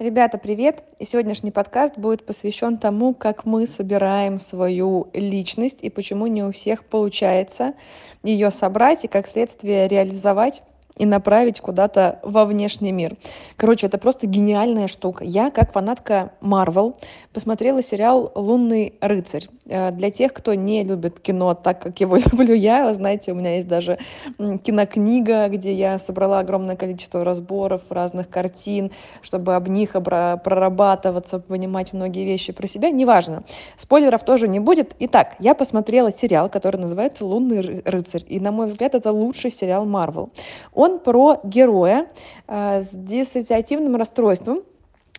Ребята, привет! И сегодняшний подкаст будет посвящен тому, как мы собираем свою личность и почему не у всех получается ее собрать и как следствие реализовать и направить куда-то во внешний мир. Короче, это просто гениальная штука. Я, как фанатка Марвел, посмотрела сериал «Лунный рыцарь». Э, для тех, кто не любит кино так, как его люблю я, вы знаете, у меня есть даже кинокнига, где я собрала огромное количество разборов разных картин, чтобы об них прорабатываться, понимать многие вещи про себя. Неважно. Спойлеров тоже не будет. Итак, я посмотрела сериал, который называется «Лунный рыцарь». И, на мой взгляд, это лучший сериал Марвел. Он он про героя э, с диссоциативным расстройством,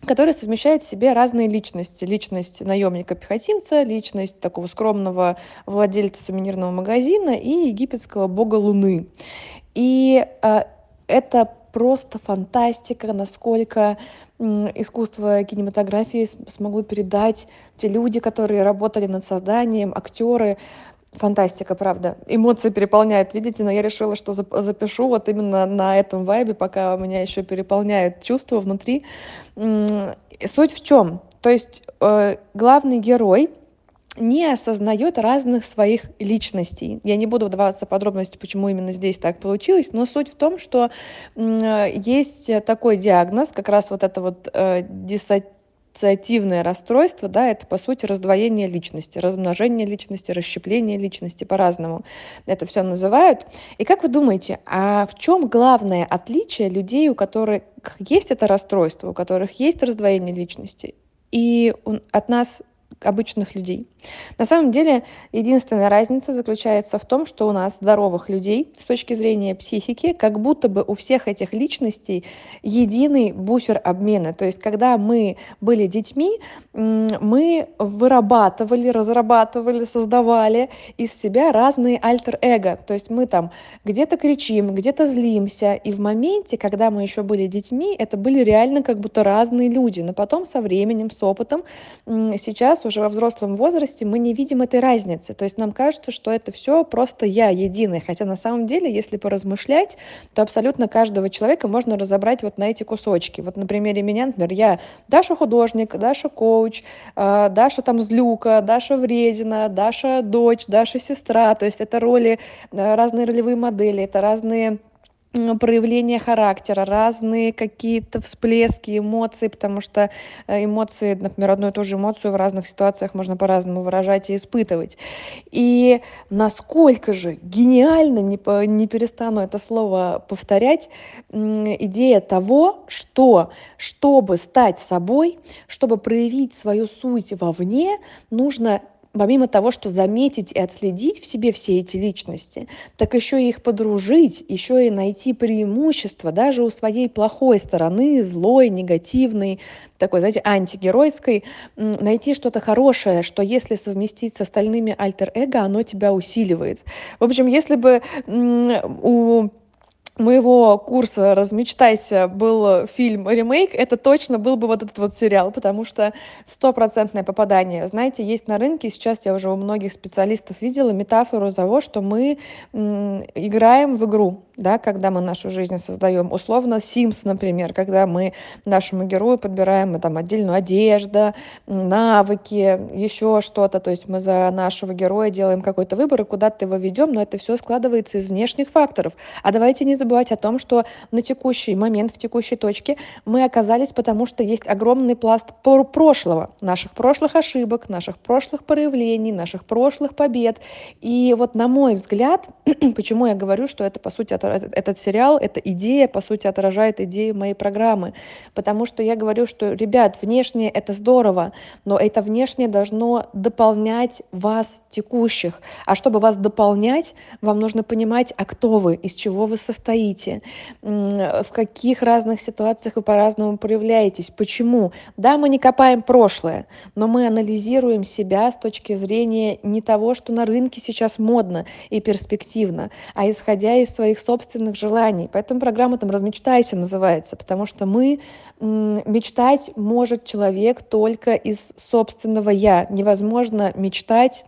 который совмещает в себе разные личности. Личность наемника-пехотинца, личность такого скромного владельца сувенирного магазина и египетского бога Луны. И э, это просто фантастика, насколько искусство кинематографии смогло передать те люди, которые работали над созданием, актеры, Фантастика, правда. Эмоции переполняют, видите, но я решила, что запишу вот именно на этом вайбе, пока меня еще переполняют чувства внутри. Суть в чем? То есть э, главный герой не осознает разных своих личностей. Я не буду вдаваться в подробности, почему именно здесь так получилось, но суть в том, что есть такой диагноз, как раз вот это вот э, диссоциативное расстройство, да, это по сути раздвоение личности, размножение личности, расщепление личности, по-разному это все называют. И как вы думаете, а в чем главное отличие людей, у которых есть это расстройство, у которых есть раздвоение личности, и от нас обычных людей. На самом деле, единственная разница заключается в том, что у нас здоровых людей с точки зрения психики, как будто бы у всех этих личностей единый буфер обмена. То есть, когда мы были детьми, мы вырабатывали, разрабатывали, создавали из себя разные альтер-эго. То есть мы там где-то кричим, где-то злимся. И в моменте, когда мы еще были детьми, это были реально как будто разные люди. Но потом со временем, с опытом, сейчас уже во взрослом возрасте мы не видим этой разницы. То есть нам кажется, что это все просто я единый. Хотя на самом деле, если поразмышлять, то абсолютно каждого человека можно разобрать вот на эти кусочки. Вот на примере меня, например, я Даша художник, Даша коуч, э, Даша там злюка, Даша вредина, Даша дочь, Даша сестра. То есть это роли, э, разные ролевые модели, это разные проявления характера, разные какие-то всплески эмоций, потому что э, эмоции, например, одну и ту же эмоцию в разных ситуациях можно по-разному выражать и испытывать. И насколько же гениально, не, не перестану это слово повторять, идея того, что чтобы стать собой, чтобы проявить свою суть вовне, нужно помимо того, что заметить и отследить в себе все эти личности, так еще и их подружить, еще и найти преимущества даже у своей плохой стороны, злой, негативной, такой, знаете, антигеройской, найти что-то хорошее, что если совместить с остальными альтер-эго, оно тебя усиливает. В общем, если бы у моего курса «Размечтайся» был фильм ремейк, это точно был бы вот этот вот сериал, потому что стопроцентное попадание. Знаете, есть на рынке, сейчас я уже у многих специалистов видела метафору того, что мы играем в игру, да, когда мы нашу жизнь создаем. Условно, Sims, например, когда мы нашему герою подбираем там отдельную одежду, навыки, еще что-то. То есть мы за нашего героя делаем какой-то выбор и куда-то его ведем, но это все складывается из внешних факторов. А давайте не забывать о том, что на текущий момент, в текущей точке мы оказались, потому что есть огромный пласт прошлого, наших прошлых ошибок, наших прошлых проявлений, наших прошлых побед. И вот на мой взгляд, почему я говорю, что это, по сути, этот сериал, эта идея, по сути, отражает идею моей программы. Потому что я говорю, что, ребят, внешнее — это здорово, но это внешнее должно дополнять вас текущих. А чтобы вас дополнять, вам нужно понимать, а кто вы, из чего вы состоите, в каких разных ситуациях вы по-разному проявляетесь, почему. Да, мы не копаем прошлое, но мы анализируем себя с точки зрения не того, что на рынке сейчас модно и перспективно, а исходя из своих собственных желаний. Поэтому программа там «Размечтайся» называется, потому что мы мечтать может человек только из собственного «я». Невозможно мечтать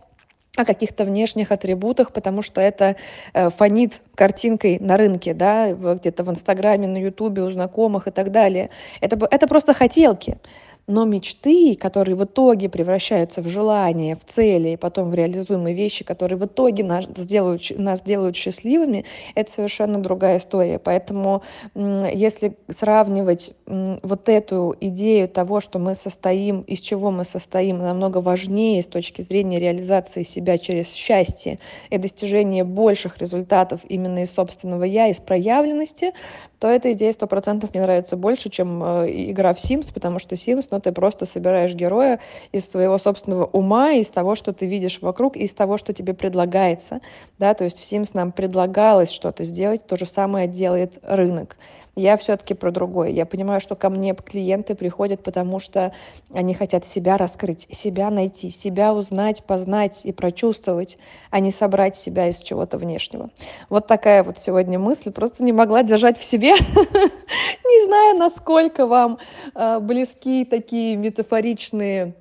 о каких-то внешних атрибутах, потому что это э, фонит картинкой на рынке, да, где-то в Инстаграме, на Ютубе, у знакомых и так далее. Это, это просто хотелки. Но мечты, которые в итоге превращаются в желания, в цели и потом в реализуемые вещи, которые в итоге нас сделают, нас делают счастливыми, это совершенно другая история. Поэтому если сравнивать вот эту идею того, что мы состоим, из чего мы состоим, намного важнее с точки зрения реализации себя через счастье и достижения больших результатов именно из собственного я, из проявленности, то эта идея сто процентов мне нравится больше, чем э, игра в Sims, потому что Sims, ну, ты просто собираешь героя из своего собственного ума, из того, что ты видишь вокруг, из того, что тебе предлагается, да, то есть в Sims нам предлагалось что-то сделать, то же самое делает рынок. Я все-таки про другое. Я понимаю, что ко мне клиенты приходят, потому что они хотят себя раскрыть, себя найти, себя узнать, познать и прочувствовать, а не собрать себя из чего-то внешнего. Вот такая вот сегодня мысль. Просто не могла держать в себе. Не знаю, насколько вам э, близки такие метафоричные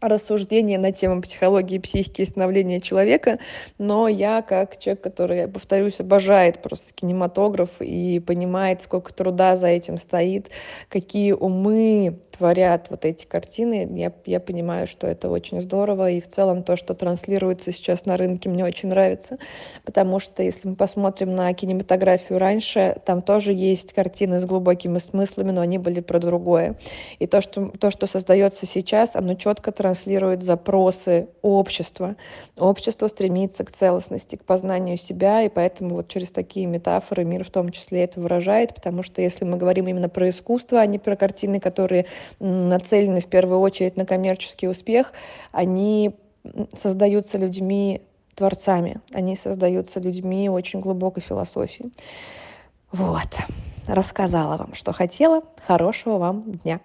рассуждения на тему психологии, психики и становления человека, но я как человек, который, повторюсь, обожает просто кинематограф и понимает, сколько труда за этим стоит, какие умы творят вот эти картины, я, я понимаю, что это очень здорово, и в целом то, что транслируется сейчас на рынке, мне очень нравится, потому что если мы посмотрим на кинематографию раньше, там тоже есть картины с глубокими смыслами, но они были про другое. И то, что, то, что создается сейчас, оно четко транслирует запросы общества. Общество стремится к целостности, к познанию себя, и поэтому вот через такие метафоры мир в том числе это выражает, потому что если мы говорим именно про искусство, а не про картины, которые нацелены в первую очередь на коммерческий успех, они создаются людьми творцами, они создаются людьми очень глубокой философии. Вот, рассказала вам, что хотела. Хорошего вам дня.